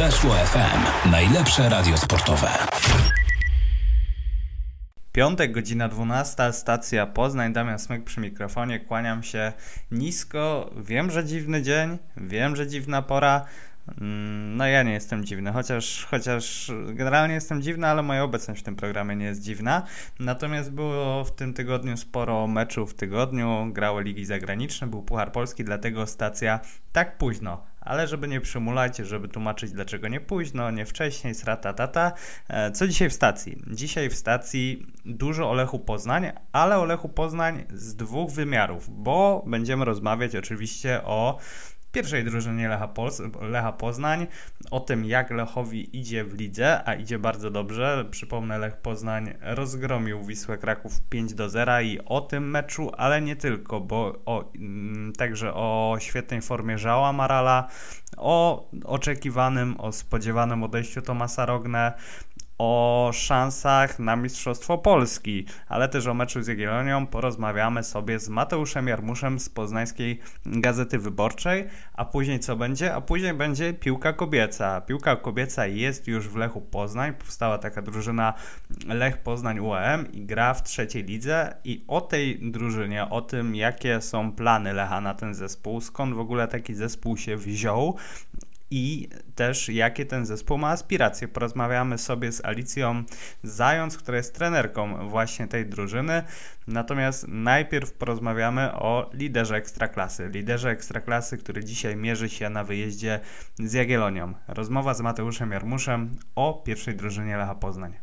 Weszło FM. Najlepsze radio sportowe. Piątek, godzina 12, stacja Poznań, Damian Smyk przy mikrofonie, kłaniam się nisko. Wiem, że dziwny dzień, wiem, że dziwna pora, Mm, no ja nie jestem dziwny, chociaż, chociaż generalnie jestem dziwny, ale moja obecność w tym programie nie jest dziwna. Natomiast było w tym tygodniu sporo meczów w tygodniu, grały ligi zagraniczne, był Puchar Polski, dlatego stacja tak późno. Ale żeby nie przymulać, żeby tłumaczyć dlaczego nie późno, nie wcześniej, srata tata. E, co dzisiaj w stacji? Dzisiaj w stacji dużo o Lechu Poznań, ale o Lechu Poznań z dwóch wymiarów, bo będziemy rozmawiać oczywiście o pierwszej drużynie Lecha, Pols Lecha Poznań, o tym jak Lechowi idzie w lidze, a idzie bardzo dobrze. Przypomnę, Lech Poznań rozgromił Wisłę Kraków 5 do 0 i o tym meczu, ale nie tylko, bo o, mm, także o świetnej formie Żała Marala, o oczekiwanym, o spodziewanym odejściu Tomasa Rogne, o szansach na Mistrzostwo Polski, ale też o meczu z Jagiellonią porozmawiamy sobie z Mateuszem Jarmuszem z Poznańskiej Gazety Wyborczej, a później co będzie? A później będzie piłka kobieca. Piłka kobieca jest już w Lechu Poznań, powstała taka drużyna Lech Poznań UAM i gra w trzeciej lidze i o tej drużynie, o tym jakie są plany Lecha na ten zespół, skąd w ogóle taki zespół się wziął, i też jakie ten zespół ma aspiracje. Porozmawiamy sobie z Alicją Zając, która jest trenerką właśnie tej drużyny. Natomiast najpierw porozmawiamy o liderze ekstraklasy. Liderze ekstraklasy, który dzisiaj mierzy się na wyjeździe z Jagiellonią. Rozmowa z Mateuszem Jarmuszem o pierwszej drużynie Lecha Poznań.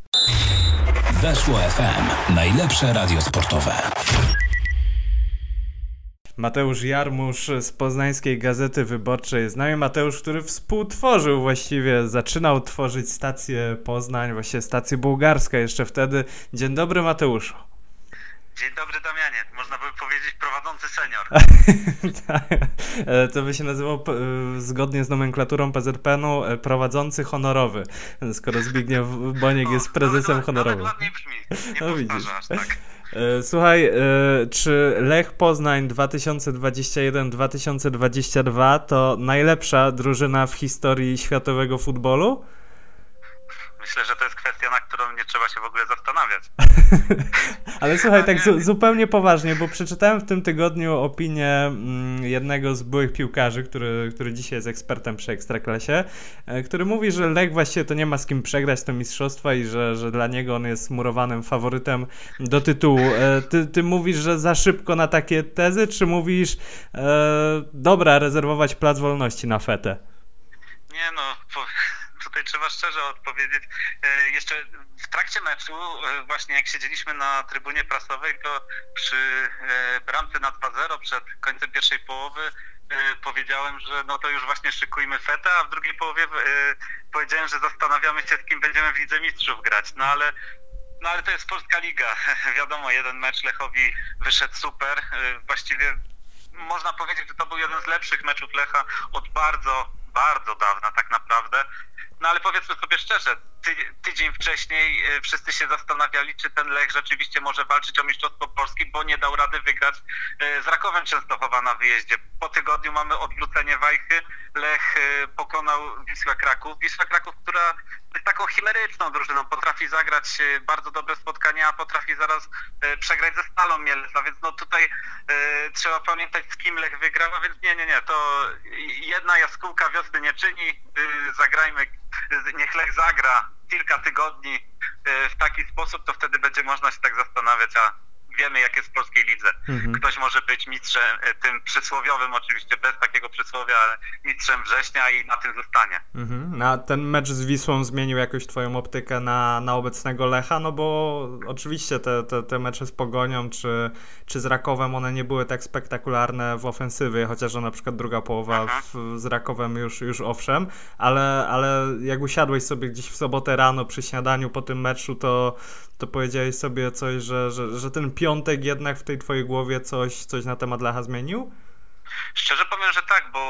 Weszło FM. Najlepsze radio sportowe. Mateusz Jarmusz z Poznańskiej Gazety Wyborczej. Znamy Mateusz, który współtworzył właściwie, zaczynał tworzyć stację Poznań, właściwie stację bułgarską jeszcze wtedy. Dzień dobry Mateuszu. Dzień dobry Damianie, można by powiedzieć prowadzący senior. tak, e, to by się nazywał e, zgodnie z nomenklaturą PZPN-u e, prowadzący honorowy, skoro Zbigniew Boniek jest prezesem honorowym. Nawet ładniej brzmi, nie no. Aż, tak. E, słuchaj, e, czy Lech Poznań 2021-2022 to najlepsza drużyna w historii światowego futbolu? Myślę, że to jest kwestia, na którą nie trzeba się w ogóle zastanawiać. Ale słuchaj, tak zu zupełnie poważnie, bo przeczytałem w tym tygodniu opinię mm, jednego z byłych piłkarzy, który, który dzisiaj jest ekspertem przy Ekstraklasie, e, który mówi, że Lech właściwie to nie ma z kim przegrać to mistrzostwa i że, że dla niego on jest murowanym faworytem do tytułu. E, ty, ty mówisz, że za szybko na takie tezy, czy mówisz, e, dobra, rezerwować plac wolności na fetę? Nie no, tutaj trzeba szczerze odpowiedzieć. E, jeszcze w trakcie meczu, e, właśnie jak siedzieliśmy na trybunie prasowej, to przy e, bramce na 2-0 przed końcem pierwszej połowy powiedziałem, że no to już właśnie szykujmy fetę, a w drugiej połowie powiedziałem, że zastanawiamy się, z kim będziemy w Lidze Mistrzów grać. No ale no ale to jest Polska Liga. Wiadomo, jeden mecz Lechowi wyszedł super. Właściwie można powiedzieć, że to był jeden z lepszych meczów Lecha od bardzo, bardzo dawna tak naprawdę. No ale powiedzmy sobie szczerze, ty, tydzień wcześniej e, wszyscy się zastanawiali, czy ten Lech rzeczywiście może walczyć o Mistrzostwo Polski, bo nie dał rady wygrać e, z Rakowem Częstochowa na wyjeździe. Po tygodniu mamy odwrócenie Wajchy. Lech e, pokonał Wisła Kraków. Wisła Kraków, która jest taką chimeryczną drużyną, potrafi zagrać bardzo dobre spotkania, a potrafi zaraz przegrać ze Stalą Mielca, więc no tutaj trzeba pamiętać z kim Lech wygrał, a więc nie, nie, nie, to jedna jaskółka wiosny nie czyni, zagrajmy, niech Lech zagra kilka tygodni w taki sposób, to wtedy będzie można się tak zastanawiać, a wiemy, jak jest w polskiej lidze. Mhm. Ktoś może być mistrzem, e, tym przysłowiowym oczywiście, bez takiego przysłowia, ale mistrzem września i na tym zostanie. Mhm. A ten mecz z Wisłą zmienił jakoś twoją optykę na, na obecnego Lecha? No bo oczywiście te, te, te mecze z Pogonią czy, czy z Rakowem, one nie były tak spektakularne w ofensywie, chociaż na przykład druga połowa mhm. w, z Rakowem już, już owszem, ale, ale jak usiadłeś sobie gdzieś w sobotę rano przy śniadaniu po tym meczu, to, to powiedziałeś sobie coś, że, że, że ten piątek jednak w tej twojej głowie coś, coś na temat Lecha zmienił? Szczerze powiem, że tak, bo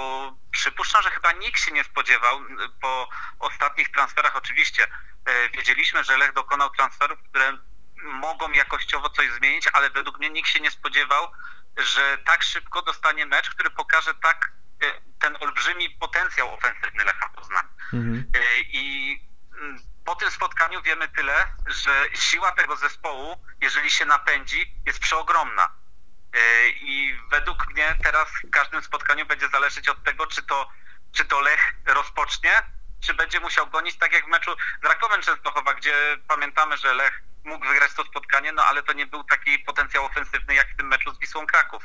przypuszczam, że chyba nikt się nie spodziewał po ostatnich transferach. Oczywiście e, wiedzieliśmy, że Lech dokonał transferów, które mogą jakościowo coś zmienić, ale według mnie nikt się nie spodziewał, że tak szybko dostanie mecz, który pokaże tak e, ten olbrzymi potencjał ofensywny Lecha Poznań. Mhm. I mm, po tym spotkaniu wiemy tyle, że siła tego zespołu, jeżeli się napędzi, jest przeogromna. I według mnie teraz w każdym spotkaniu będzie zależeć od tego, czy to, czy to Lech rozpocznie, czy będzie musiał gonić, tak jak w meczu z Rakowem Częstochowa, gdzie pamiętamy, że Lech mógł wygrać to spotkanie, no ale to nie był taki potencjał ofensywny jak w tym meczu z Wisłą Kraków.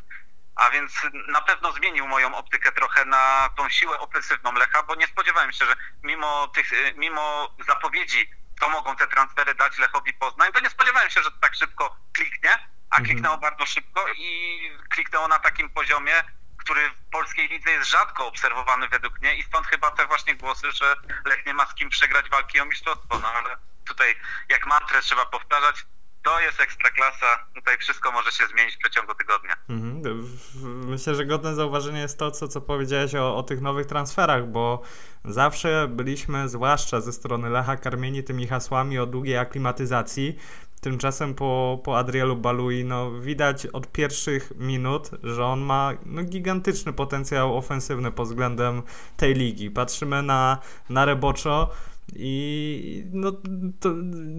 A więc na pewno zmienił moją optykę trochę na tą siłę ofensywną Lecha, bo nie spodziewałem się, że mimo tych, mimo zapowiedzi, to mogą te transfery dać Lechowi Poznań, to nie spodziewałem się, że tak szybko kliknie, a mhm. kliknęło bardzo szybko i kliknęło na takim poziomie, który w polskiej lidze jest rzadko obserwowany według mnie i stąd chyba te właśnie głosy, że Lech nie ma z kim przegrać walki o mistrzostwo. No ale tutaj jak mantrę trzeba powtarzać, to jest ekstraklasa, tutaj wszystko może się zmienić w przeciągu tygodnia. Mhm. Myślę, że godne zauważenie jest to, co, co powiedziałeś o, o tych nowych transferach, bo zawsze byliśmy, zwłaszcza ze strony Lecha, karmieni tymi hasłami o długiej aklimatyzacji, Tymczasem po, po Adrielu Balui no, widać od pierwszych minut, że on ma no, gigantyczny potencjał ofensywny pod względem tej ligi. Patrzymy na, na Reboczo i no, to,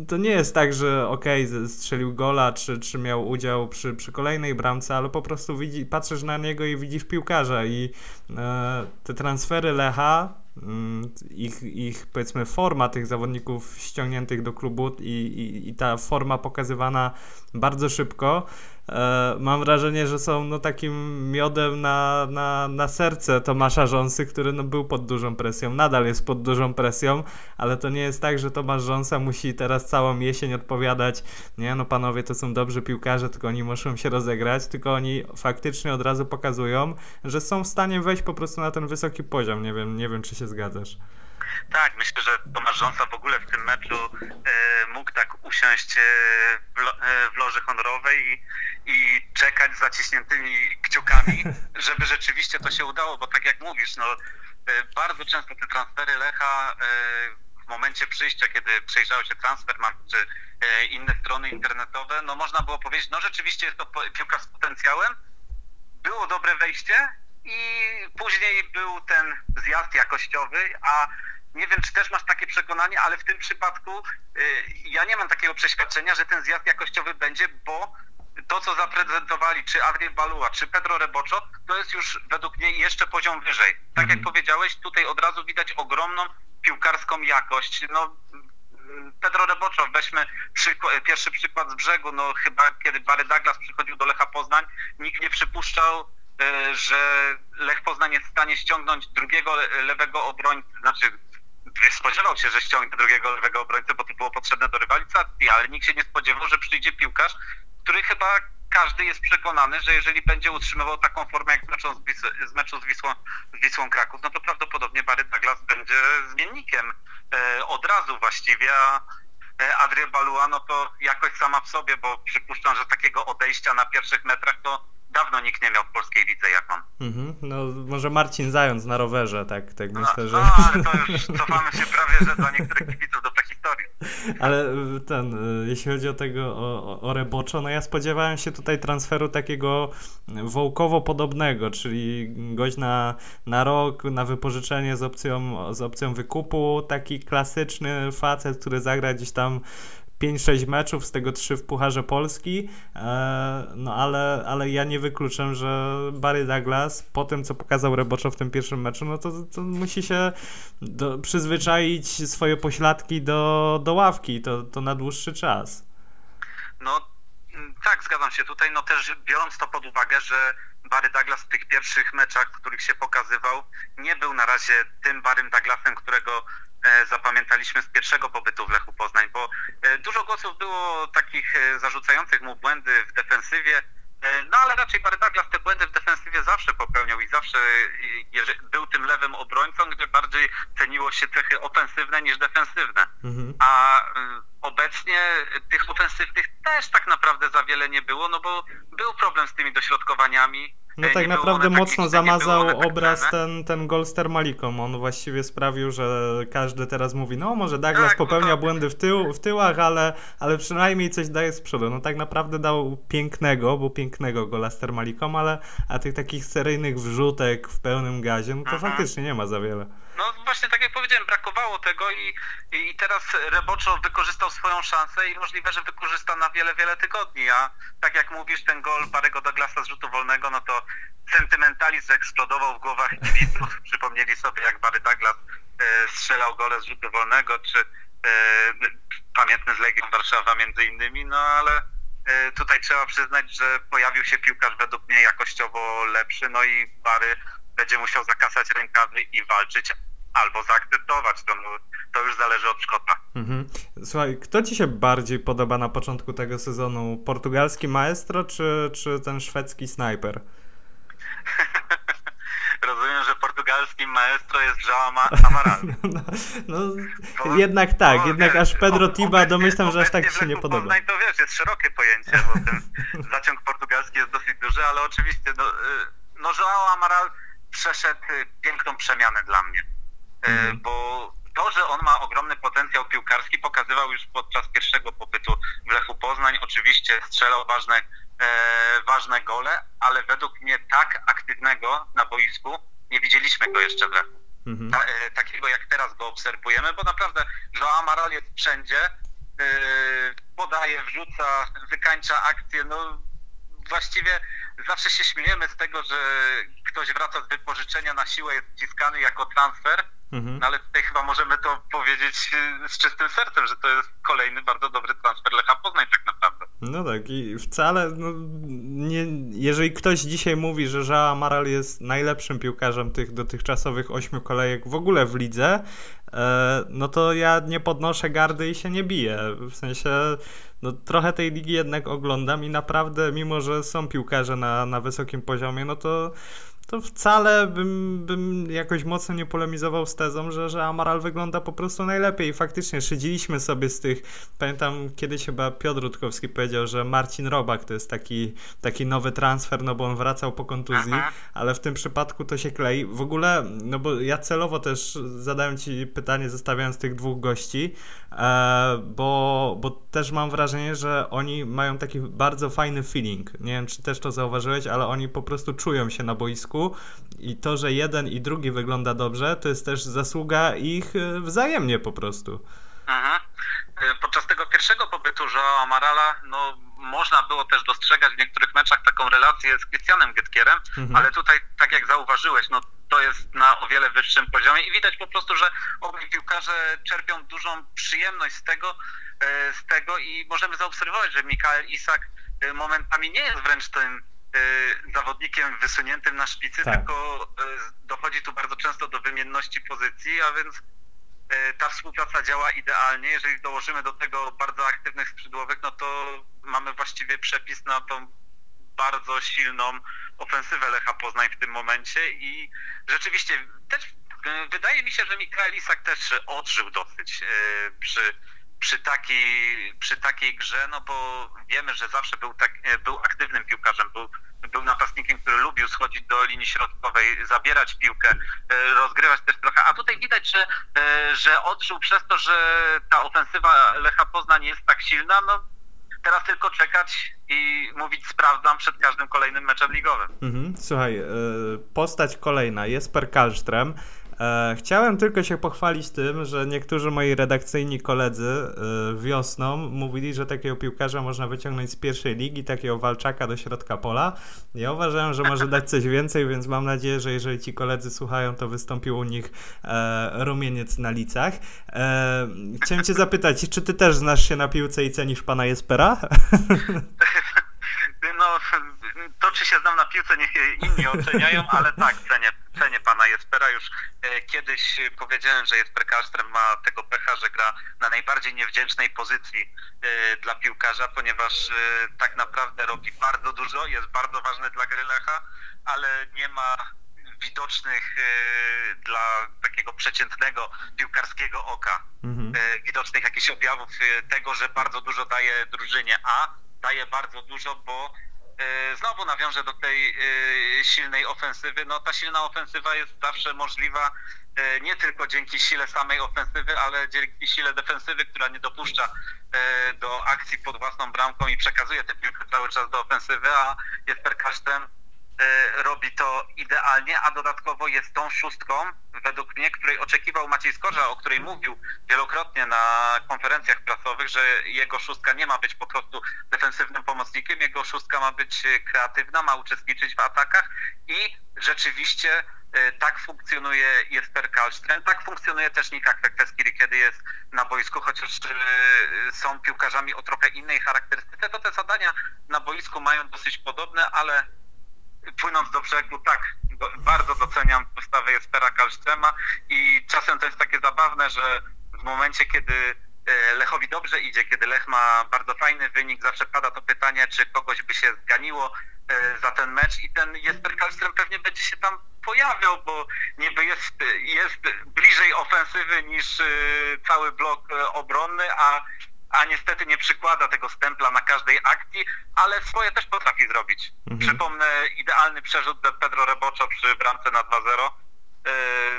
to nie jest tak, że okej, okay, strzelił gola, czy, czy miał udział przy, przy kolejnej bramce, ale po prostu widzi, patrzysz na niego i widzisz piłkarza. I e, te transfery Lecha Mm, ich, ich powiedzmy forma tych zawodników ściągniętych do klubu i, i, i ta forma pokazywana bardzo szybko mam wrażenie, że są no, takim miodem na, na, na serce Tomasza Rząsy, który no, był pod dużą presją, nadal jest pod dużą presją, ale to nie jest tak, że Tomasz Rząsa musi teraz całą jesień odpowiadać, nie no panowie to są dobrzy piłkarze, tylko oni muszą się rozegrać, tylko oni faktycznie od razu pokazują, że są w stanie wejść po prostu na ten wysoki poziom, nie wiem, nie wiem czy się zgadzasz. Tak, myślę, że Tomasz Rząsa w ogóle w tym meczu e, mógł tak usiąść e, w, lo, e, w loży honorowej i, i czekać z zaciśniętymi kciukami, żeby rzeczywiście to się udało, bo tak jak mówisz, no, e, bardzo często te transfery Lecha e, w momencie przyjścia, kiedy przejrzało się Transfermarkt czy e, inne strony internetowe, no można było powiedzieć, no rzeczywiście jest to piłka z potencjałem, było dobre wejście i później był ten zjazd jakościowy, a nie wiem, czy też masz takie przekonanie, ale w tym przypadku y, ja nie mam takiego przeświadczenia, że ten zjazd jakościowy będzie, bo to, co zaprezentowali, czy Adriel Balua, czy Pedro Reboczo, to jest już według mnie jeszcze poziom wyżej. Tak jak mhm. powiedziałeś, tutaj od razu widać ogromną piłkarską jakość. No, Pedro Reboczo, weźmy przykład, pierwszy przykład z brzegu, no chyba kiedy Barry Douglas przychodził do Lecha Poznań, nikt nie przypuszczał, e, że Lech Poznań jest w stanie ściągnąć drugiego lewego obrońcę, znaczy spodziewał się, że ściągnie drugiego lewego obrońcę, bo to było potrzebne do rywalizacji, ale nikt się nie spodziewał, że przyjdzie piłkarz, który chyba każdy jest przekonany, że jeżeli będzie utrzymywał taką formę jak z meczu z, Wis z, meczu z, Wisłą, z Wisłą Kraków, no to prawdopodobnie Barry Douglas będzie zmiennikiem e, od razu właściwie, a e, Adriel Balua no to jakoś sama w sobie, bo przypuszczam, że takiego odejścia na pierwszych metrach to dawno nikt nie miał w polskiej lidze jak on. Mhm. No może Marcin Zając na rowerze, tak, tak no, myślę, że... No, ale to już cofamy się prawie, że dla niektórych kibiców do prehistorii. Ale y, ten, y, jeśli chodzi o tego, o, o Reboczo, no ja spodziewałem się tutaj transferu takiego wołkowo podobnego, czyli gość na, na rok, na wypożyczenie z opcją, z opcją wykupu, taki klasyczny facet, który zagra gdzieś tam 5-6 meczów, z tego 3 w Pucharze Polski, e, no ale, ale ja nie wykluczam, że Barry Douglas po tym, co pokazał Reboczo w tym pierwszym meczu, no to, to musi się do, przyzwyczaić swoje pośladki do, do ławki, to, to na dłuższy czas. No tak, zgadzam się tutaj, no też biorąc to pod uwagę, że Barry Douglas w tych pierwszych meczach, w których się pokazywał, nie był na razie tym Barrym Douglasem, którego zapamiętaliśmy z pierwszego pobytu w Lechu Poznań, bo e, dużo głosów było takich e, zarzucających mu błędy w defensywie, no ale raczej Barry Douglas te błędy w defensywie zawsze popełniał i zawsze był tym lewym obrońcą, gdzie bardziej ceniło się cechy ofensywne niż defensywne. Mhm. A obecnie tych ofensywnych też tak naprawdę za wiele nie było, no bo był problem z tymi dośrodkowaniami, no tak naprawdę mocno zamazał obraz ten, ten gol z Termaliką. On właściwie sprawił, że każdy teraz mówi, no może Douglas tak, popełnia no to... błędy w, tył, w tyłach, ale, ale przynajmniej coś daje z przodu. No tak naprawdę dał pięknego, bo pięknego gola z Termaliką, ale a tych takich seryjnych wrzutek w pełnym gazie, no to mhm. faktycznie nie ma za wiele. No właśnie tak jak powiedziałem, brakowało tego i, i teraz Reboczo wykorzystał swoją szansę i możliwe, że wykorzysta na wiele, wiele tygodni, a tak jak mówisz, ten gol Barego Douglasa z rzutu wolnego, no to sentymentalizm eksplodował w głowach kibiców. Przypomnieli sobie, jak Barry Douglas e, strzelał gole z rzutu wolnego, czy e, pamiętny z Legią Warszawa między innymi, no ale e, tutaj trzeba przyznać, że pojawił się piłkarz według mnie jakościowo lepszy, no i Bary będzie musiał zakasać rękawy i walczyć albo zaakceptować to. No, to już zależy od Szkota. Mhm. Słuchaj, kto ci się bardziej podoba na początku tego sezonu? Portugalski maestro czy, czy ten szwedzki snajper? Rozumiem, że portugalskim maestro jest João Amaral. No, no bo, jednak tak, bo, jednak wiesz, aż Pedro Tiba domyślam, że aż tak ci się nie podoba. Poznań to wiesz, jest szerokie pojęcie, bo ten zaciąg portugalski jest dosyć duży, ale oczywiście no, y, no João Amaral przeszedł piękną przemianę dla mnie, mm. bo to, że on ma ogromny potencjał piłkarski pokazywał już podczas pierwszego pobytu w Lechu Poznań. Oczywiście strzelał ważne e, ważne gole, ale według mnie tak aktywnego na boisku nie widzieliśmy go jeszcze w Lechu. Mhm. Ta, e, takiego jak teraz go obserwujemy, bo naprawdę Joao Amaral jest wszędzie, e, podaje, wrzuca, wykańcza akcję, no właściwie zawsze się śmiejemy z tego, że ktoś wraca z wypożyczenia na siłę, jest wciskany jako transfer, Mhm. No ale tutaj chyba możemy to powiedzieć y, z czystym sercem, że to jest kolejny bardzo dobry transfer Lecha Poznań tak naprawdę. No tak i wcale, no, nie, jeżeli ktoś dzisiaj mówi, że Żała Amaral jest najlepszym piłkarzem tych dotychczasowych ośmiu kolejek w ogóle w lidze, e, no to ja nie podnoszę gardy i się nie biję. W sensie, no trochę tej ligi jednak oglądam i naprawdę, mimo że są piłkarze na, na wysokim poziomie, no to to wcale bym, bym jakoś mocno nie polemizował z tezą, że, że Amaral wygląda po prostu najlepiej. I faktycznie szydziliśmy sobie z tych. Pamiętam kiedyś chyba Piotr Rutkowski powiedział, że Marcin Robak to jest taki, taki nowy transfer, no bo on wracał po kontuzji, Aha. ale w tym przypadku to się klei. W ogóle, no bo ja celowo też zadałem Ci pytanie, zostawiając tych dwóch gości, e, bo, bo też mam wrażenie, że oni mają taki bardzo fajny feeling. Nie wiem, czy też to zauważyłeś, ale oni po prostu czują się na boisku i to, że jeden i drugi wygląda dobrze, to jest też zasługa ich e, wzajemnie po prostu. Mhm. E, podczas tego pierwszego pobytu Joao Amarala, no można było też dostrzegać w niektórych meczach taką relację z Christianem Gytkierem, mhm. ale tutaj, tak jak zauważyłeś, no to jest na o wiele wyższym poziomie i widać po prostu, że obaj piłkarze czerpią dużą przyjemność z tego, e, z tego i możemy zaobserwować, że Mikael Isak momentami nie jest wręcz tym zawodnikiem wysuniętym na szpicy, tak. tylko y, dochodzi tu bardzo często do wymienności pozycji, a więc y, ta współpraca działa idealnie. Jeżeli dołożymy do tego bardzo aktywnych skrzydłowych, no to mamy właściwie przepis na tą bardzo silną ofensywę Lecha Poznań w tym momencie i rzeczywiście też wydaje mi się, że Mikael Isak też odżył dosyć przy przy takiej, przy takiej grze, no bo wiemy, że zawsze był, tak, był aktywnym piłkarzem, był, był napastnikiem, który lubił schodzić do linii środkowej, zabierać piłkę, e, rozgrywać też trochę, a tutaj widać, że, e, że odżył przez to, że ta ofensywa Lecha Poznań jest tak silna, no teraz tylko czekać i mówić sprawdzam przed każdym kolejnym meczem ligowym. Mhm. Słuchaj, postać kolejna, Jesper Kallström. E, chciałem tylko się pochwalić tym, że niektórzy moi redakcyjni koledzy e, wiosną mówili, że takiego piłkarza można wyciągnąć z pierwszej ligi, takiego walczaka do środka pola. Ja uważałem, że może dać coś więcej, więc mam nadzieję, że jeżeli ci koledzy słuchają, to wystąpił u nich e, rumieniec na licach. Chciałem cię zapytać, czy ty też znasz się na piłce i cenisz pana Jespera? No, to czy się znam na piłce, niech inni oceniają, ale tak, cenię, cenię pana Jespera. Już e, kiedyś powiedziałem, że Jesper Karstrem ma tego pecha, że gra na najbardziej niewdzięcznej pozycji e, dla piłkarza, ponieważ e, tak naprawdę robi bardzo dużo, jest bardzo ważny dla gry Lecha, ale nie ma widocznych dla takiego przeciętnego piłkarskiego oka, mhm. widocznych jakichś objawów tego, że bardzo dużo daje drużynie A, daje bardzo dużo, bo e, znowu nawiążę do tej e, silnej ofensywy. No ta silna ofensywa jest zawsze możliwa e, nie tylko dzięki sile samej ofensywy, ale dzięki sile defensywy, która nie dopuszcza do akcji pod własną bramką i przekazuje tę piłkę cały czas do ofensywy, a Jesper Kasztem e, robi to idealnie, a dodatkowo jest tą szóstką, według mnie, której oczekiwał Maciej Skorza, o której mówił wielokrotnie na konferencjach prasowych, że jego szóstka nie ma być po prostu defensywnym pomocnikiem, jego szóstka ma być kreatywna, ma uczestniczyć w atakach i rzeczywiście e, tak funkcjonuje Jesper Kalstrem, tak funkcjonuje też Nika Kwekweski, kiedy jest na boisku, chociaż są piłkarzami o trochę innej charakterystyce, to te zadania na boisku mają dosyć podobne, ale płynąc do brzegu, tak, do, bardzo doceniam postawę Jespera Kalstrema i czasem to jest takie zabawne, że w momencie, kiedy e, Lechowi dobrze idzie, kiedy Lech ma bardzo fajny wynik, zawsze pada to pytanie, czy kogoś by się zganiło e, za ten mecz i ten Jesper Kalstrem pewnie będzie się tam pojawiał, bo niby jest, jest bliżej ofensywy niż e, cały blok obronny, a a niestety nie przykłada tego stempla na każdej akcji, ale swoje też potrafi zrobić. Mhm. Przypomnę idealny przerzut do Pedro Reboczo przy bramce na 2-0 e,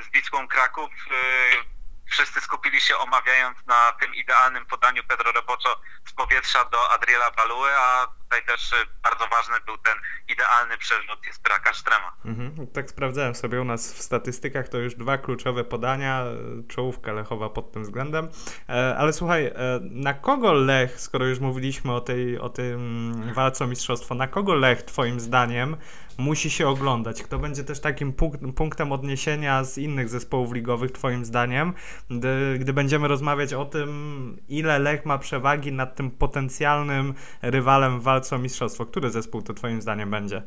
z Wisłą Kraków. E, wszyscy skupili się omawiając na tym idealnym podaniu Pedro Reboczo z powietrza do Adriela Balue, a tutaj też y, bardzo ważny był ten idealny przerzut Jespera Kasztrema. Mhm, tak sprawdzałem sobie u nas w statystykach, to już dwa kluczowe podania, y, czołówka Lechowa pod tym względem. E, ale słuchaj, e, na kogo Lech, skoro już mówiliśmy o tej o tym walce o mistrzostwo, na kogo Lech twoim zdaniem musi się oglądać? Kto będzie też takim punktem odniesienia z innych zespołów ligowych twoim zdaniem, gdy, gdy będziemy rozmawiać o tym, ile Lech ma przewagi nad tym potencjalnym rywalem w walce walce o mistrzostwo. Który zespół to twoim zdaniem będzie?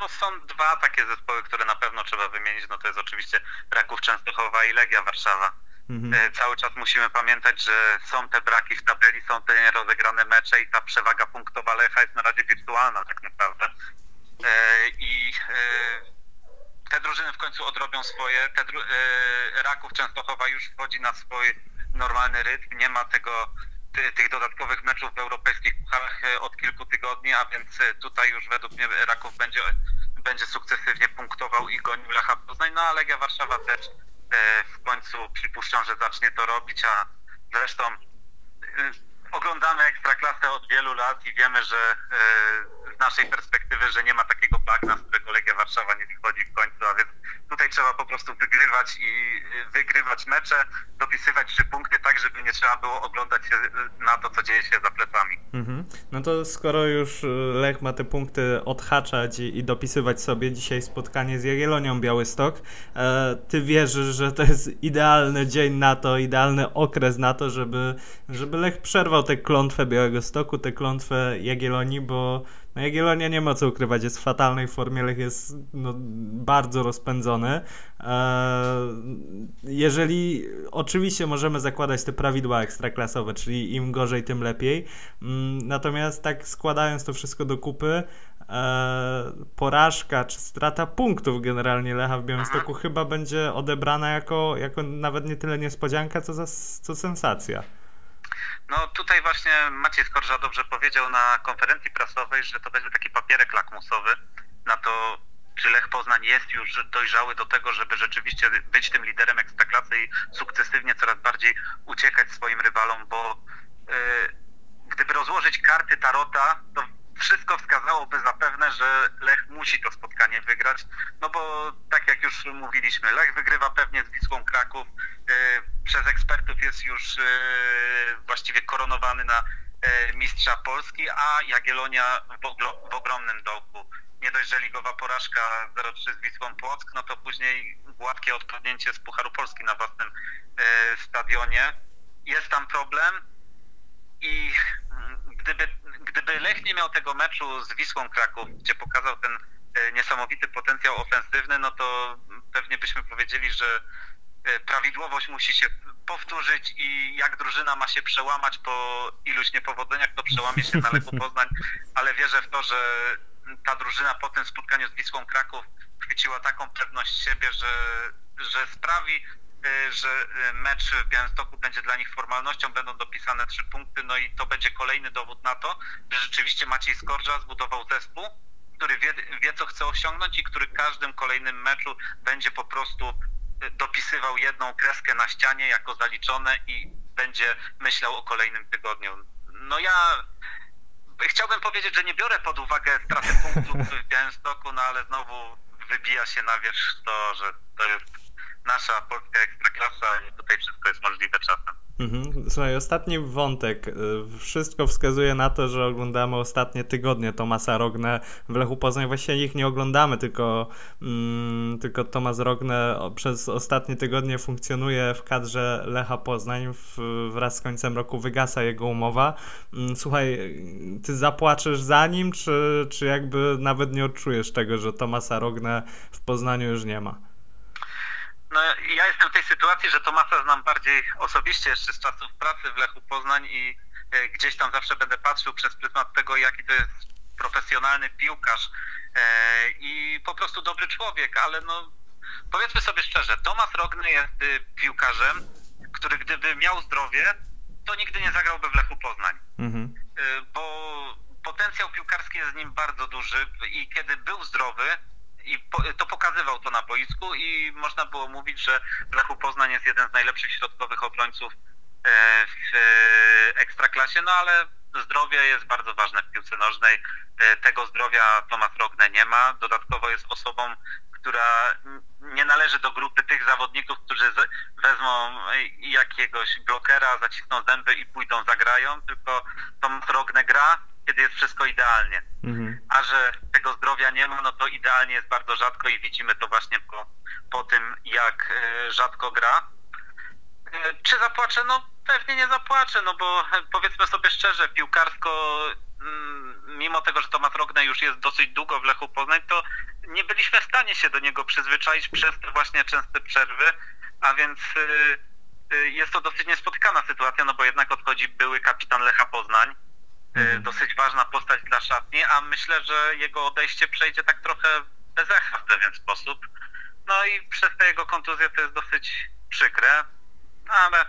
No są dwa takie zespoły, które na pewno trzeba wymienić. No to jest oczywiście Raków Częstochowa i Legia Warszawa. Mhm. E, cały czas musimy pamiętać, że są te braki w tabeli, są te nierozegrane mecze i ta przewaga punktowa Lecha jest na razie wirtualna tak naprawdę. E, I e, te drużyny w końcu odrobią swoje. Te Raków Częstochowa już wchodzi na swój normalny rytm. Nie ma tego tych dodatkowych meczów w europejskich pucharach e, od kilku tygodni, a więc e, tutaj już według mnie Raków będzie, będzie sukcesywnie punktował i gonił Lecha Poznań, no a Legia Warszawa też e, w końcu przypuszczam, że zacznie to robić, a zresztą oglądamy Ekstraklasę od wielu lat i wiemy, że z naszej perspektywy, że nie ma takiego bagna, z którego Legia Warszawa nie wychodzi w końcu, a więc tutaj trzeba po prostu wygrywać i wygrywać mecze, dopisywać trzy punkty tak, żeby nie trzeba było oglądać się na to, co dzieje się za plecami. Mhm. No to skoro już Lech ma te punkty odhaczać i, i dopisywać sobie dzisiaj spotkanie z Jagiellonią Białystok, e, ty wierzysz, że to jest idealny dzień na to, idealny okres na to, żeby, żeby Lech przerwał tę klątwę Białego Stoku, tę klątwę Jagiellonii, bo no Jagiellonia nie ma co ukrywać, jest w fatalnej formie, Lech jest no, bardzo rozpędzony. Eee, jeżeli oczywiście możemy zakładać te prawidła ekstraklasowe, czyli im gorzej, tym lepiej. Mm, natomiast tak składając to wszystko do kupy, eee, porażka czy strata punktów generalnie Lecha w Białymstoku chyba będzie odebrana jako, jako nawet nie tyle niespodzianka, co, za, co sensacja. No tutaj właśnie Maciej Skorża dobrze powiedział na konferencji prasowej, że to będzie taki papierek lakmusowy na to, czy Lech Poznań jest już dojrzały do tego, żeby rzeczywiście być tym liderem ekstraklasy i sukcesywnie coraz bardziej uciekać swoim rywalom, bo yy, gdyby rozłożyć karty Tarota, to wszystko wskazałoby zapewne, że Lech musi to spotkanie wygrać, no bo tak jak już mówiliśmy, Lech wygrywa pewnie z Wisłą Kraków, e, przez ekspertów jest już e, właściwie koronowany na e, mistrza Polski, a Jagiellonia w, ogromnym dołku. Nie dość, że ligowa porażka 0-3 z Wisłą Płock, no to później gładkie odpadnięcie z Pucharu Polski na własnym stadionie. Jest tam problem i gdyby gdyby Lech nie miał tego meczu z Wisłą Kraków, gdzie pokazał ten e, niesamowity potencjał ofensywny, no to pewnie byśmy powiedzieli, że e, prawidłowość musi się powtórzyć i jak drużyna ma się przełamać po iluś niepowodzeniach, to przełamie się na Lechu Poznań, ale wierzę w to, że ta drużyna po tym spotkaniu z Wisłą Kraków chwyciła taką pewność siebie, że, że sprawi, że y, mecz w Białymstoku będzie dla nich formalnością, będą dopisane trzy punkty, no i to będzie kolejny dowód na to, że rzeczywiście Maciej Skorża zbudował zespół, który wie, wie co chce osiągnąć i który każdym kolejnym meczu będzie po prostu y, dopisywał jedną kreskę na ścianie jako zaliczone i będzie myślał o kolejnym tygodniu. No ja chciałbym powiedzieć, że nie biorę pod uwagę straty punktów w Białymstoku, no ale znowu wybija się na wierzch to, że to jest nasza polska ekstraklasa i tutaj wszystko jest możliwe czasem. Mhm. Słuchaj, ostatni wątek. Y, wszystko wskazuje na to, że oglądamy ostatnie tygodnie Tomasa Rogne w Lechu Poznań. Właściwie ich nie oglądamy, tylko, mm, tylko Tomas Rogne przez ostatnie tygodnie funkcjonuje w kadrze Lecha Poznań. W, wraz z końcem roku wygasa jego umowa. Mm, słuchaj, ty zapłaczesz za nim, czy, czy jakby nawet nie odczujesz tego, że Tomasa Rogne w Poznaniu już nie ma? No, ja jestem w tej sytuacji, że Tomasa znam bardziej osobiście jeszcze z czasów pracy w Lechu Poznań i e, gdzieś tam zawsze będę patrzył przez pryzmat tego, jaki to jest profesjonalny piłkarz e, i po prostu dobry człowiek, ale no powiedzmy sobie szczerze, Tomas Rogne jest y, piłkarzem, który gdyby miał zdrowie, to nigdy nie zagrałby w Lechu Poznań. Mhm. E, bo potencjał piłkarski jest z nim bardzo duży i kiedy był zdrowy, i to pokazywał to na boisku i można było mówić, że Lechu Poznań jest jeden z najlepszych środkowych obrońców e, w e, ekstraklasie, no ale zdrowie jest bardzo ważne w piłce nożnej. E, tego zdrowia Tomasz Rogne nie ma. Dodatkowo jest osobą, która nie należy do grupy tych zawodników, którzy wezmą jakiegoś blokera, zacisną zęby i pójdą, zagrają, tylko Tomasz Rogne gra, kiedy jest wszystko idealnie. Mhm. A że tego zdrowia nie ma, no to idealnie jest bardzo rzadko i widzimy to właśnie po, po tym, jak e, rzadko gra. E, czy zapłaczę? No pewnie nie zapłaczę, no bo powiedzmy sobie szczerze, piłkarsko, mm, mimo tego, że Tomasz Rogne już jest dosyć długo w Lechu Poznań, to nie byliśmy w stanie się do niego przyzwyczaić przez te właśnie częste przerwy, a więc e, jest to dosyć niespotykana sytuacja, no bo jednak odchodzi były kapitan Lecha Poznań, mhm. dosyć ważna postać dla szatni, a myślę, że jego odejście przejdzie tak trochę bez echa w pewien sposób. No i przez te jego kontuzje to jest dosyć przykre, no ale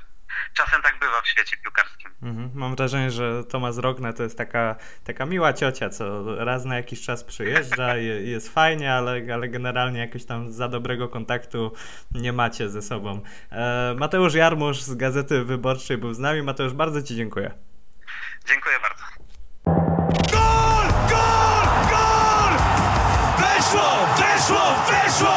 czasem tak bywa w świecie piłkarskim. Mhm. Mam wrażenie, że Tomasz Rogne to jest taka, taka miła ciocia, co raz na jakiś czas przyjeżdża, jest fajnie, ale, ale generalnie jakoś tam za dobrego kontaktu nie macie ze sobą. E, Mateusz Jarmusz z Gazety Wyborczej był z nami. Mateusz, bardzo Ci dziękuję. Dziękuję bardzo. fechou, fechou!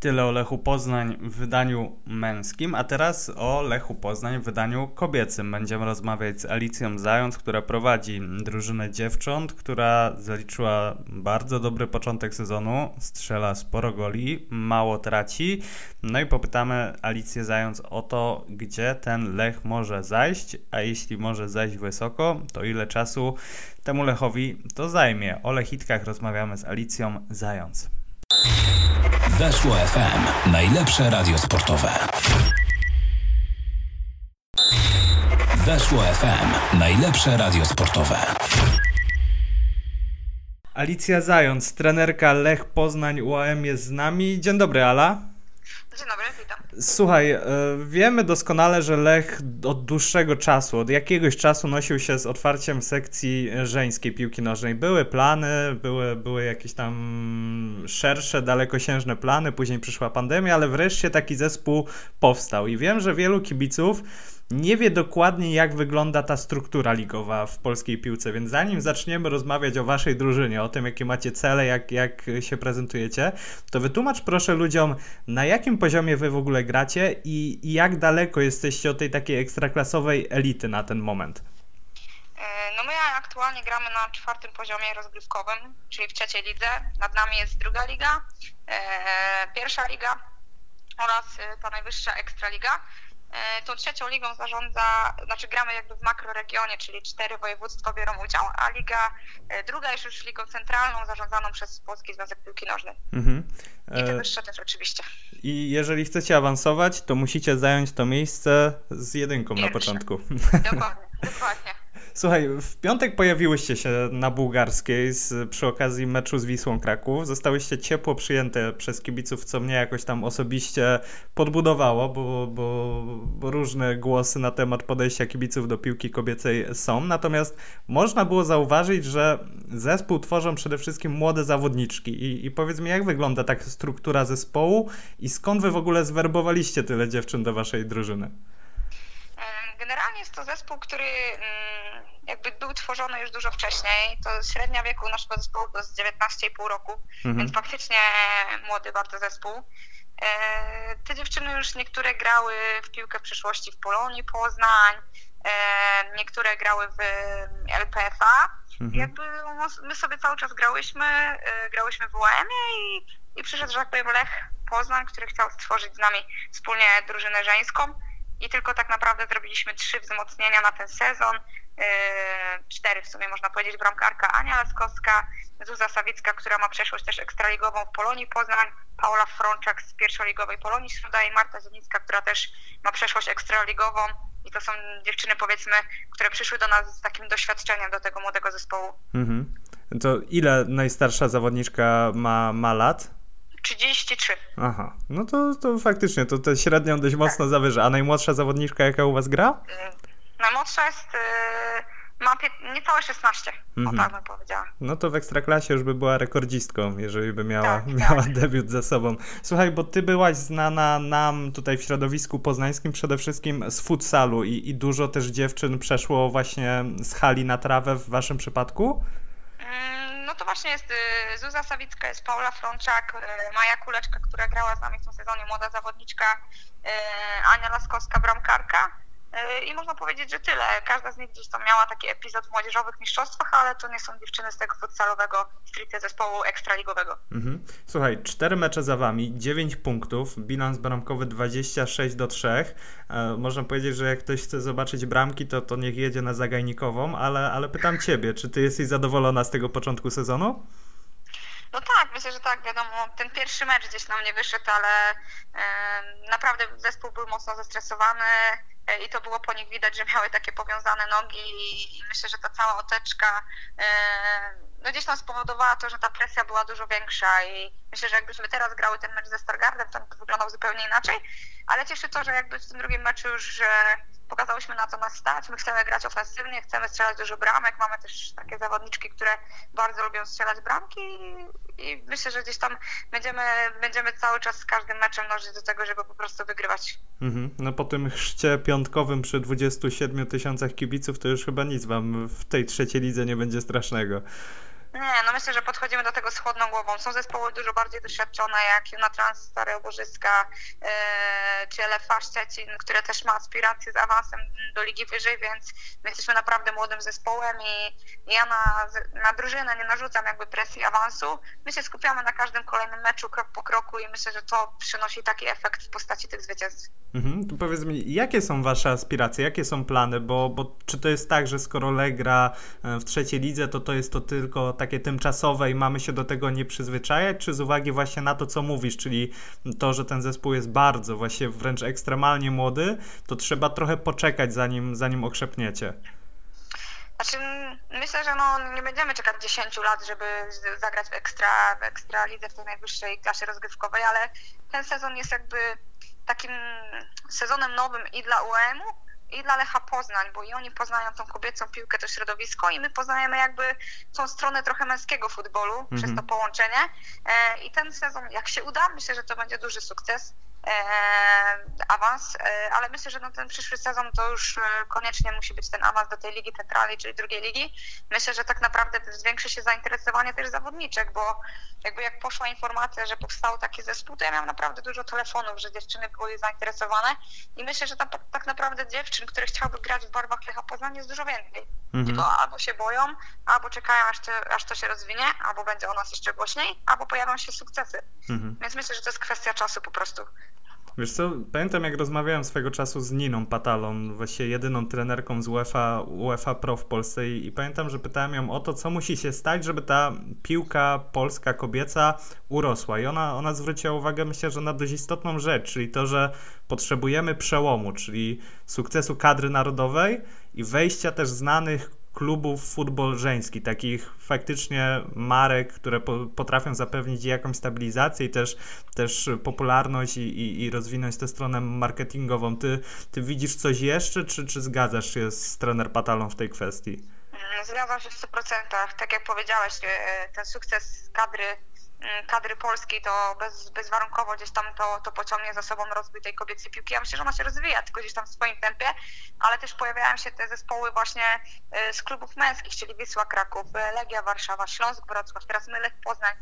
Tyle o Lechu Poznań w wydaniu męskim, a teraz o Lechu Poznań w wydaniu kobiecym. Będziemy rozmawiać z Alicją Zając, która prowadzi drużynę dziewcząt, która zaliczyła bardzo dobry początek sezonu, strzela sporo goli, mało traci. No i popytamy Alicję Zając o to, gdzie ten Lech może zajść, a jeśli może zajść wysoko, to ile czasu temu Lechowi to zajmie. O Lechitkach rozmawiamy z Alicją Zając. Weszło FM. Najlepsze radio sportowe. Weszło FM. Najlepsze radio sportowe. Alicja Zając, trenerka Lech Poznań UAM jest z nami. Dzień dobry, Ala. Dzień dobry, witam. Słuchaj, e, wiemy doskonale, że Lech od dłuższego czasu, od jakiegoś czasu nosił się z otwarciem sekcji żeńskiej piłki nożnej. Były plany, były, były jakieś tam szersze, dalekosiężne plany, później przyszła pandemia, ale wreszcie taki zespół powstał. I wiem, że wielu kibiców nie wie dokładnie, jak wygląda ta struktura ligowa w polskiej piłce, więc zanim zaczniemy rozmawiać o waszej drużynie, o tym, jakie macie cele, jak, jak się prezentujecie, to wytłumacz proszę ludziom, na jakim poziomie wy w ogóle gracie i, i jak daleko jesteście od tej takiej ekstraklasowej elity na ten moment. E, no my aktualnie gramy na czwartym poziomie rozgrywkowym, czyli w trzeciej lidze. Nad nami jest druga liga, e, pierwsza liga oraz e, ta najwyższa ekstraliga. E, tą trzecią ligą zarządza, znaczy gramy jakby w makroregionie, czyli cztery województwa biorą udział, a liga e, druga jest już ligą centralną zarządzaną przez Polski Związek Piłki Nożnej. Mhm. I te e, wyższe też oczywiście. I jeżeli chcecie awansować, to musicie zająć to miejsce z jedynką Pierwsze. na początku. Dokładnie, dokładnie. Słuchaj, w piątek pojawiłyście się na bułgarskiej z, przy okazji meczu z Wisłą Kraków. Zostałyście ciepło przyjęte przez kibiców, co mnie jakoś tam osobiście podbudowało, bo, bo, bo różne głosy na temat podejścia kibiców do piłki kobiecej są. Natomiast można było zauważyć, że zespół tworzą przede wszystkim młode zawodniczki. I, i powiedz mi, jak wygląda taka struktura zespołu i skąd wy w ogóle zwerbowaliście tyle dziewczyn do waszej drużyny? Generalnie jest to zespół, który mm, jakby był tworzony już dużo wcześniej. To średnia wieku naszego zespołu to jest 19,5 roku, Mhm. więc faktycznie młody bardzo zespół. E, Te dziewczyny już niektóre grały w piłkę w przyszłości w Polonii Poznań, e, niektóre grały w LPFA. Mhm. Jakby my sobie cały czas grałyśmy, e, grałyśmy w UAM-ie i, i przyszedł, że tak powiem, Lech Poznań, który chciał stworzyć z nami wspólnie drużynę żeńską i tylko tak naprawdę zrobiliśmy trzy wzmocnienia na ten sezon. E, Cztery w sumie można powiedzieć, bramkarka Ania Laskowska, Zuza Sawicka, która ma przeszłość też ekstraligową w Polonii Poznań, Paula Frączak z pierwszoligowej Polonii Środa i Marta Zienicka, która też ma przeszłość ekstraligową i to są dziewczyny powiedzmy, które przyszły do nas z takim doświadczeniem do tego młodego zespołu. Mhm. To ile najstarsza zawodniczka ma, ma lat? 33. Aha, no to, to faktycznie, to, to średnią dość mocno zawyża. A najmłodsza zawodniczka, jaka u was gra? Y, Najmłodsza jest, y, ma pie- niecałe 16, Mhm. o tak bym powiedziała. No to w Ekstraklasie już by była rekordzistką, jeżeli by miała, Tak, miała tak. debiut za sobą. Słuchaj, bo ty byłaś znana nam tutaj w środowisku poznańskim przede wszystkim z futsalu i, i dużo też dziewczyn przeszło właśnie z hali na trawę w waszym przypadku? Mm, No to właśnie jest y, Zuza Sawicka, jest Paula Frączak, y, Maja Kuleczka, która grała z nami w tym sezonie, młoda zawodniczka, y, Ania Laskowska, bramkarka. Y, I można powiedzieć, że tyle. Każda z nich gdzieś tam miała taki epizod w młodzieżowych mistrzostwach, ale to nie są dziewczyny z tego futsalowego, stricte zespołu ekstraligowego. Mhm. Słuchaj, cztery mecze za wami, 9 punktów, bilans bramkowy 26 do 3. E, można powiedzieć, że jak ktoś chce zobaczyć bramki, to, to niech jedzie na Zagajnikową, ale, ale pytam ciebie, czy ty jesteś zadowolona z tego początku sezonu? No tak, myślę, że tak, wiadomo, ten pierwszy mecz gdzieś nam nie wyszedł, ale em, naprawdę zespół był mocno zestresowany e, i to było po nich widać, że miały takie powiązane nogi i, myślę, że ta cała oteczka e, no gdzieś tam spowodowała to, że ta presja była dużo większa i myślę, że jakbyśmy teraz grały ten mecz ze Stargardem, to wyglądał zupełnie inaczej, ale cieszy to, że jakby w tym drugim meczu już że pokazałyśmy na co nas stać, my chcemy grać ofensywnie, chcemy strzelać dużo bramek, mamy też takie zawodniczki, które bardzo lubią strzelać bramki i, myślę, że gdzieś tam będziemy, będziemy cały czas z każdym meczem dążyć do tego, żeby po prostu wygrywać. Mhm. No po tym chrzcie piątkowym przy 27 tysiącach kibiców to już chyba nic wam w tej trzeciej lidze nie będzie strasznego. Nie, no myślę, że podchodzimy do tego z chłodną głową. Są zespoły dużo bardziej doświadczone, jak Junatrans, Stare Oborzyska, e, czy LFA Szczecin, które też ma aspiracje z awansem do ligi wyżej, więc my jesteśmy naprawdę młodym zespołem i ja na, na drużynę nie narzucam jakby presji awansu. My się skupiamy na każdym kolejnym meczu krok po kroku i myślę, że to przynosi taki efekt w postaci tych zwycięstw. Mhm. To powiedz mi, jakie są wasze aspiracje, jakie są plany, bo, bo czy to jest tak, że skoro Lech gra e, w trzeciej lidze, to to jest to tylko takie tymczasowe i mamy się do tego nie przyzwyczajać, czy z uwagi właśnie na to, co mówisz, czyli to, że ten zespół jest bardzo, właśnie wręcz ekstremalnie młody, to trzeba trochę poczekać, zanim, zanim okrzepniecie. Znaczy, myślę, że no, nie będziemy czekać 10 lat, żeby zagrać w ekstra, w ekstra lidze w tej najwyższej klasie rozgrywkowej, ale ten sezon jest jakby takim sezonem nowym i dla UEM-u, i dla Lecha Poznań, bo i oni poznają tą kobiecą piłkę, to środowisko i my poznajemy jakby tą stronę trochę męskiego futbolu przez to połączenie. E, I ten sezon, jak się uda, myślę, że to będzie duży sukces. Awans, e, ale myślę, że no ten przyszły sezon to już e, koniecznie musi być ten awans do tej ligi centralnej, czyli drugiej ligi. Myślę, że tak naprawdę zwiększy się zainteresowanie też zawodniczek, bo jakby jak poszła informacja, że powstał taki zespół, to ja miałam naprawdę dużo telefonów, że dziewczyny były zainteresowane i myślę, że tam tak naprawdę dziewczyn, które chciałyby grać w barwach Lecha Poznań jest dużo więcej. Mhm. Tylko albo się boją, albo czekają aż to, aż to się rozwinie, albo będzie o nas jeszcze głośniej, albo pojawią się sukcesy. Mhm. Więc myślę, że to jest kwestia czasu po prostu. Wiesz co, pamiętam jak rozmawiałem swego czasu z Niną Patalą, właściwie jedyną trenerką z UEFA, UEFA Pro w Polsce i, i pamiętam, że pytałem ją o to, co musi się stać, żeby ta piłka polska, kobieca urosła. I ona, ona zwróciła uwagę, myślę, że na dość istotną rzecz, czyli to, że potrzebujemy przełomu, czyli sukcesu kadry narodowej i wejścia też znanych klubów futbol żeński, takich faktycznie marek, które po, potrafią zapewnić jakąś stabilizację i też, też popularność i, i, i rozwinąć tę stronę marketingową. Ty, ty widzisz coś jeszcze, czy, czy zgadzasz się z trener Patalą w tej kwestii? Zgadzam się w 100%. Tak jak powiedziałeś, e, ten sukces kadry kadry polskiej, to bez, bezwarunkowo gdzieś tam to, to pociągnie za sobą rozwój tej kobiecej piłki. Ja myślę, że ona się rozwija, tylko gdzieś tam w swoim tempie, ale też pojawiają się te zespoły właśnie y, z klubów męskich, czyli Wisła Kraków, y, Legia Warszawa, Śląsk Wrocław, teraz my Lech Poznań.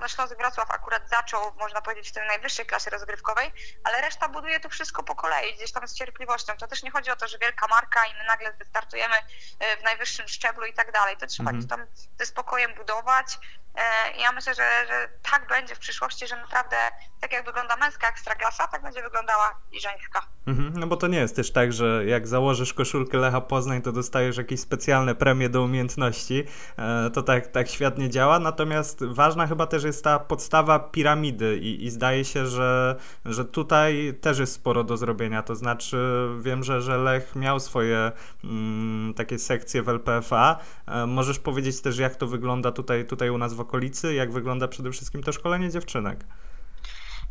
No Śląsk Wrocław akurat zaczął, można powiedzieć, w tej najwyższej klasie rozgrywkowej, ale reszta buduje to wszystko po kolei, gdzieś tam z cierpliwością. To też nie chodzi o to, że wielka marka i my nagle wystartujemy y, w najwyższym szczeblu i tak dalej. To trzeba Mhm. gdzieś tam ze spokojem budować. E, ja myślę, że, że tak będzie w przyszłości, że naprawdę tak jak wygląda męska ekstraklasa, tak będzie wyglądała i żeńska. Mhm, no bo to nie jest też tak, że jak założysz koszulkę Lecha Poznań, to dostajesz jakieś specjalne premie do umiejętności. E, To tak, tak świat nie działa. Natomiast ważna chyba też jest ta podstawa piramidy i, i zdaje się, że, że tutaj też jest sporo do zrobienia. To znaczy wiem, że, że Lech miał swoje mm, takie sekcje w LPFA. E, Możesz powiedzieć też, jak to wygląda tutaj, tutaj u nas w okolicy, jak wygląda przede wszystkim to szkolenie dziewczynek.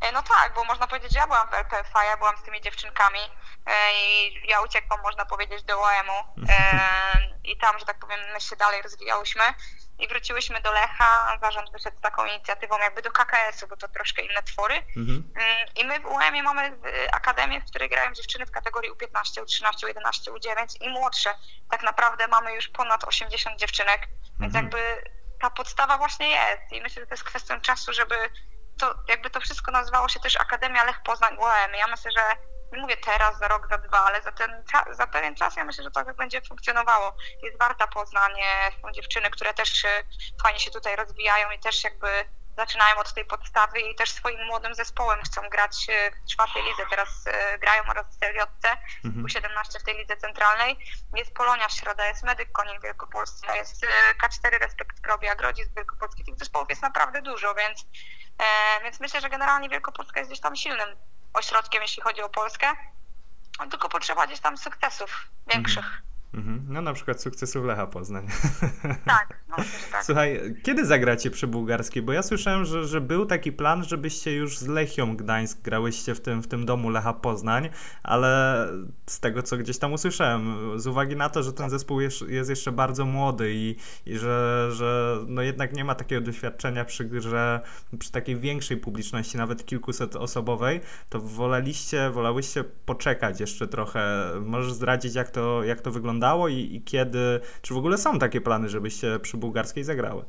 E, No tak, bo można powiedzieć, że ja byłam w LPFA, ja byłam z tymi dziewczynkami e, i ja uciekłam, można powiedzieć, do OM-u e, i tam, że tak powiem, my się dalej rozwijałyśmy i wróciłyśmy do Lecha, zarząd wyszedł z taką inicjatywą jakby do KKS-u, bo to troszkę inne twory Mhm. Mm, i my w UM-ie mamy akademię, w której grają dziewczyny w kategorii U15, U13, U11, U9 i młodsze. Tak naprawdę mamy już ponad 80 dziewczynek, więc Mhm. jakby ta podstawa właśnie jest i myślę, że to jest kwestią czasu, żeby to jakby to wszystko nazywało się też Akademia Lech Poznań UM. Ja myślę, że nie mówię teraz, za rok, za dwa, ale za, ten, za pewien czas ja myślę, że to będzie funkcjonowało. Jest warta Poznanie, są dziewczyny, które też fajnie się tutaj rozwijają i też jakby zaczynają od tej podstawy i też swoim młodym zespołem chcą grać y, w czwartej lidze. Teraz y, grają oraz w CLJ Mhm. U17 w tej lidze centralnej. Jest Polonia Środa, jest Medyk Konin Wielkopolska, jest y, K4 Respekt Grobia, Grodzisk Wielkopolski. Tych zespołów jest naprawdę dużo, więc, e, więc myślę, że generalnie Wielkopolska jest gdzieś tam silnym ośrodkiem, jeśli chodzi o Polskę. Tylko potrzeba gdzieś tam sukcesów większych. Mhm. No na przykład sukcesów Lecha Poznań. Tak, no tak. Słuchaj, kiedy zagracie przy bułgarskiej? Bo ja słyszałem, że, że był taki plan, żebyście już z Lechią Gdańsk grałyście w tym, w tym domu Lecha Poznań, ale z tego, co gdzieś tam usłyszałem, z uwagi na to, że ten zespół jest, jest jeszcze bardzo młody i, i że, że no jednak nie ma takiego doświadczenia przy grze, przy takiej większej publiczności, nawet kilkuset osobowej, to woleliście, wolałyście poczekać jeszcze trochę. Możesz zdradzić, jak to, jak to wyglądało i, i kiedy, czy w ogóle są takie plany, żebyście przy bułgarskiej zagrały?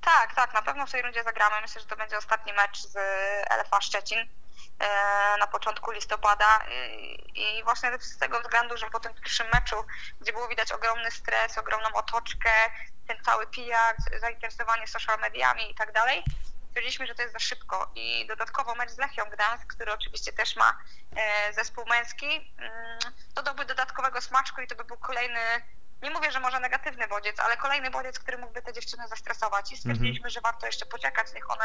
Tak, tak, na pewno w tej rundzie zagramy. Myślę, że to będzie ostatni mecz z LFA Szczecin e, na początku listopada i, właśnie z tego względu, że po tym pierwszym meczu, gdzie było widać ogromny stres, ogromną otoczkę, ten cały pijak, zainteresowanie social mediami i tak dalej, stwierdziliśmy, że to jest za szybko. I dodatkowo mecz z Lechią Gdańsk, który oczywiście też ma e, zespół męski, mm, dodałby dodatkowego smaczku i to by był kolejny nie mówię, że może negatywny bodziec, ale kolejny bodziec, który mógłby te dziewczyny zastresować. I stwierdziliśmy, że warto jeszcze poczekać, niech one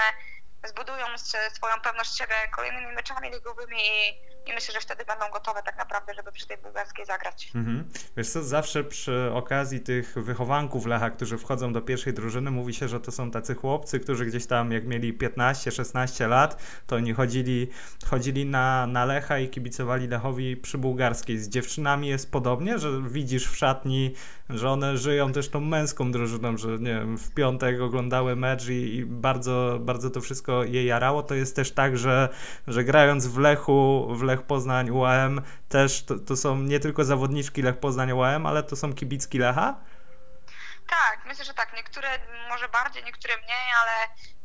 zbudują swoją pewność siebie kolejnymi meczami ligowymi i, i myślę, że wtedy będą gotowe tak naprawdę, żeby przy tej bułgarskiej zagrać. Mhm. Wiesz co, zawsze przy okazji tych wychowanków Lecha, którzy wchodzą do pierwszej drużyny, mówi się, że to są tacy chłopcy, którzy gdzieś tam jak mieli 15-16 lat, to oni chodzili, chodzili na, na Lecha i kibicowali Lechowi przy bułgarskiej. Z dziewczynami jest podobnie, że widzisz w szatni, że one żyją też tą męską drużyną, że nie wiem, w piątek oglądały mecz i, i bardzo, bardzo to wszystko je jarało. To jest też tak, że, że grając w Lechu, w Lech Poznań, UAM, też to, to są nie tylko zawodniczki Lech Poznań UAM, ale to są kibicki Lecha? Tak, myślę, że tak. Niektóre może bardziej, niektóre mniej, ale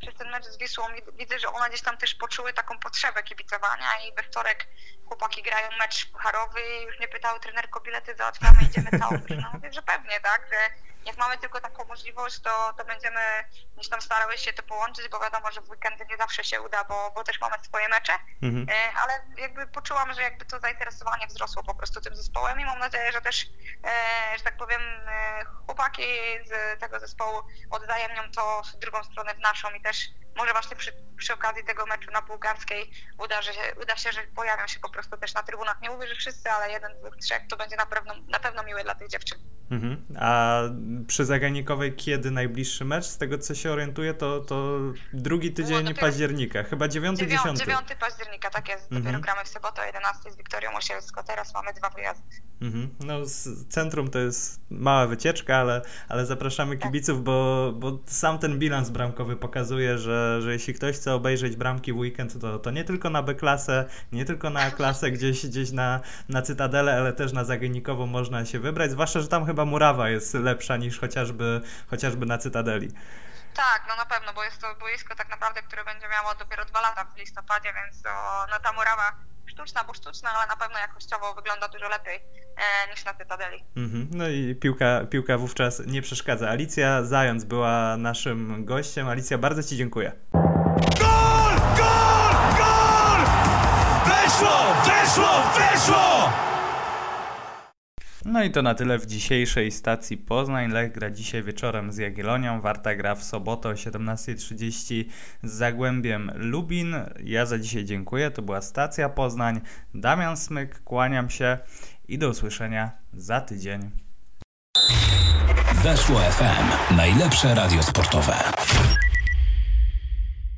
przez ten mecz z Wisłą wid- widzę, że one gdzieś tam też poczuły taką potrzebę kibicowania i we wtorek chłopaki grają mecz pucharowy i już mnie pytały trenerko bilety załatwiamy, idziemy całą drużyną. Mówię, że pewnie, tak, że jak mamy tylko taką możliwość, to, to będziemy gdzieś tam starały się to połączyć, bo wiadomo, że w weekendy nie zawsze się uda, bo, bo też mamy swoje mecze, Mhm. E, ale jakby poczułam, że jakby to zainteresowanie wzrosło po prostu tym zespołem i mam nadzieję, że też, e, że tak powiem, e, chłopaki z tego zespołu odwzajemnią to w drugą stronę w naszą i też może właśnie przy przy okazji tego meczu na Bułgarskiej uda, że, uda się, że pojawią się po prostu też na trybunach. Nie mówię, że wszyscy, ale jeden, dwóch, trzech to będzie na pewno, na pewno miłe dla tych dziewczyn. Mhm. A przy Zaganikowej kiedy najbliższy mecz? Z tego co się orientuję, to, to drugi tydzień dopiero- października, chyba 9-10. 9, 9 października, tak jest. Dopiero Mhm. gramy w sobotę o 11 z Wiktorią Osielską. Teraz mamy dwa wyjazdy. Mhm. No, z centrum to jest mała wycieczka, ale, ale zapraszamy Tak. kibiców, bo, bo sam ten bilans bramkowy pokazuje, że, że jeśli ktoś chce obejrzeć bramki w weekend, to, to nie tylko na B-klasę, nie tylko na klasę gdzieś, gdzieś na, na Cytadelę, ale też na Zagajnikową można się wybrać, zwłaszcza, że tam chyba murawa jest lepsza niż chociażby, chociażby na Cytadeli. Tak, no na pewno, bo jest to boisko tak naprawdę, które będzie miało dopiero dwa lata w listopadzie, więc to, no ta murawa sztuczna, bo sztuczna, ale na pewno jakościowo wygląda dużo lepiej e, niż na Cytadeli. Mhm. No i piłka, piłka wówczas nie przeszkadza. Alicja Zając była naszym gościem. Alicja, bardzo Ci dziękuję. Gol! Gol! Gol! Weszło! Weszło! Weszło! No i to na tyle w dzisiejszej stacji Poznań. Lech gra dzisiaj wieczorem z Jagiellonią, Warta gra w sobotę o 17.30 z Zagłębiem Lubin. Ja za dzisiaj dziękuję, to była stacja Poznań. Damian Smyk, kłaniam się i do usłyszenia za tydzień. Weszło FM. Najlepsze radio sportowe.